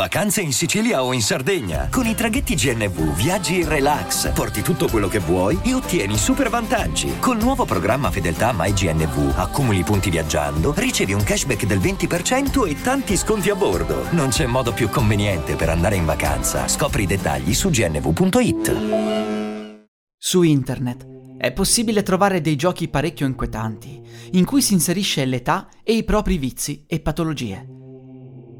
Vacanze in Sicilia o in Sardegna. Con i traghetti GNV viaggi in relax, porti tutto quello che vuoi e ottieni super vantaggi. Col nuovo programma Fedeltà MyGNV accumuli punti viaggiando, ricevi un cashback del 20% e tanti sconti a bordo. Non c'è modo più conveniente per andare in vacanza. Scopri i dettagli su gnv.it. Su internet è possibile trovare dei giochi parecchio inquietanti, in cui si inserisce l'età e i propri vizi e patologie.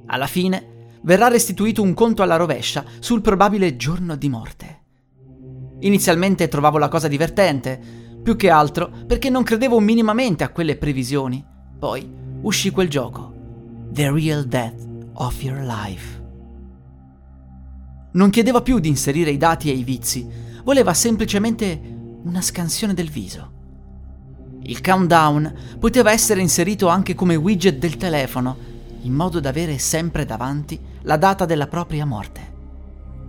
Alla fine verrà restituito un conto alla rovescia sul probabile giorno di morte. Inizialmente trovavo la cosa divertente, più che altro perché non credevo minimamente a quelle previsioni. Poi uscì quel gioco, The Real Death of Your Life. Non chiedeva più di inserire i dati e i vizi, voleva semplicemente una scansione del viso. Il countdown poteva essere inserito anche come widget del telefono, in modo da avere sempre davanti la data della propria morte.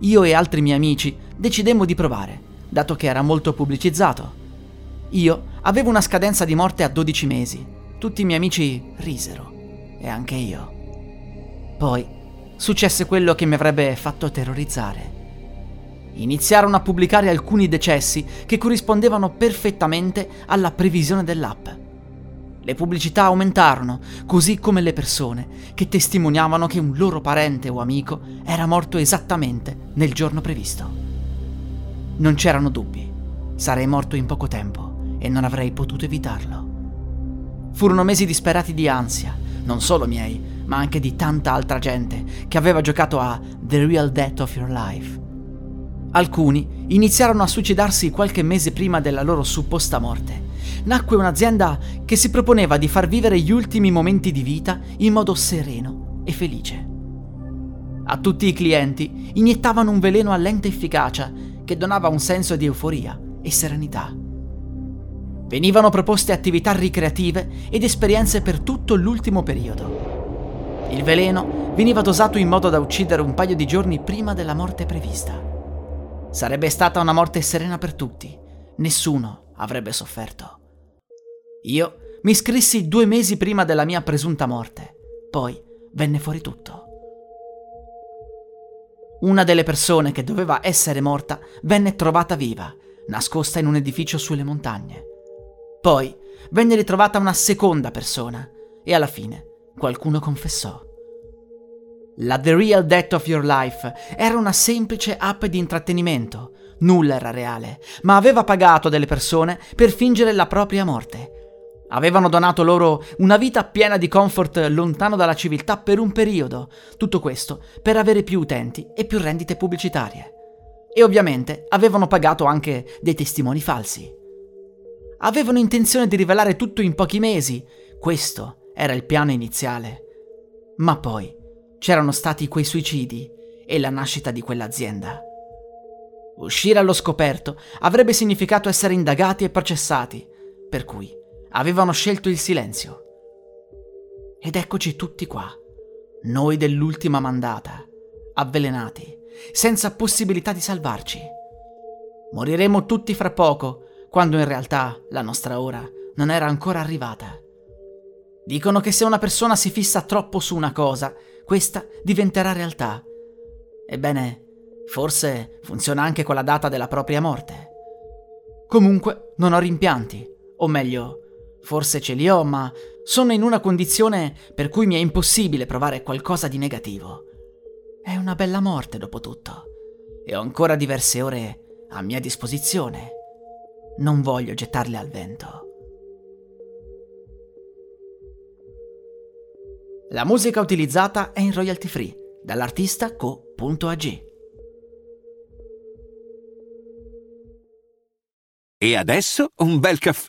Io e altri miei amici decidemmo di provare, dato che era molto pubblicizzato. Io avevo una scadenza di morte a 12 mesi, tutti i miei amici risero, e anche io. Poi successe quello che mi avrebbe fatto terrorizzare. Iniziarono a pubblicare alcuni decessi che corrispondevano perfettamente alla previsione dell'app. Le pubblicità aumentarono, così come le persone che testimoniavano che un loro parente o amico era morto esattamente nel giorno previsto. Non c'erano dubbi, sarei morto in poco tempo e non avrei potuto evitarlo. Furono mesi disperati di ansia, non solo miei, ma anche di tanta altra gente che aveva giocato a The Real Death of Your Life Alcuni iniziarono a suicidarsi qualche mese prima della loro supposta morte. Nacque un'azienda che si proponeva di far vivere gli ultimi momenti di vita in modo sereno e felice. A tutti i clienti iniettavano un veleno a lenta efficacia che donava un senso di euforia e serenità. Venivano proposte attività ricreative ed esperienze per tutto l'ultimo periodo. Il veleno veniva dosato in modo da uccidere un paio di giorni prima della morte prevista. Sarebbe stata una morte serena per tutti. Nessuno avrebbe sofferto. Io mi iscrissi due mesi prima della mia presunta morte. Poi venne fuori tutto. Una delle persone che doveva essere morta venne trovata viva, nascosta in un edificio sulle montagne. Poi venne ritrovata una seconda persona e alla fine qualcuno confessò. La The Real Death of Your Life era una semplice app di intrattenimento. Nulla era reale, ma aveva pagato delle persone per fingere la propria morte. Avevano donato loro una vita piena di comfort lontano dalla civiltà per un periodo. Tutto questo per avere più utenti e più rendite pubblicitarie. E ovviamente avevano pagato anche dei testimoni falsi. Avevano intenzione di rivelare tutto in pochi mesi. Questo era il piano iniziale. Ma poi c'erano stati quei suicidi e la nascita di quell'azienda. Uscire allo scoperto avrebbe significato essere indagati e processati, per cui avevano scelto il silenzio. Ed eccoci tutti qua, noi dell'ultima mandata, avvelenati, senza possibilità di salvarci. Moriremo tutti fra poco, quando in realtà la nostra ora non era ancora arrivata. Dicono che se una persona si fissa troppo su una cosa, questa diventerà realtà. Ebbene, forse funziona anche con la data della propria morte. Comunque, non ho rimpianti, o meglio, forse ce li ho, ma sono in una condizione per cui mi è impossibile provare qualcosa di negativo. È una bella morte, dopo tutto, e ho ancora diverse ore a mia disposizione. Non voglio gettarle al vento. La musica utilizzata è in royalty free dall'artista co.ag. E adesso un bel caffè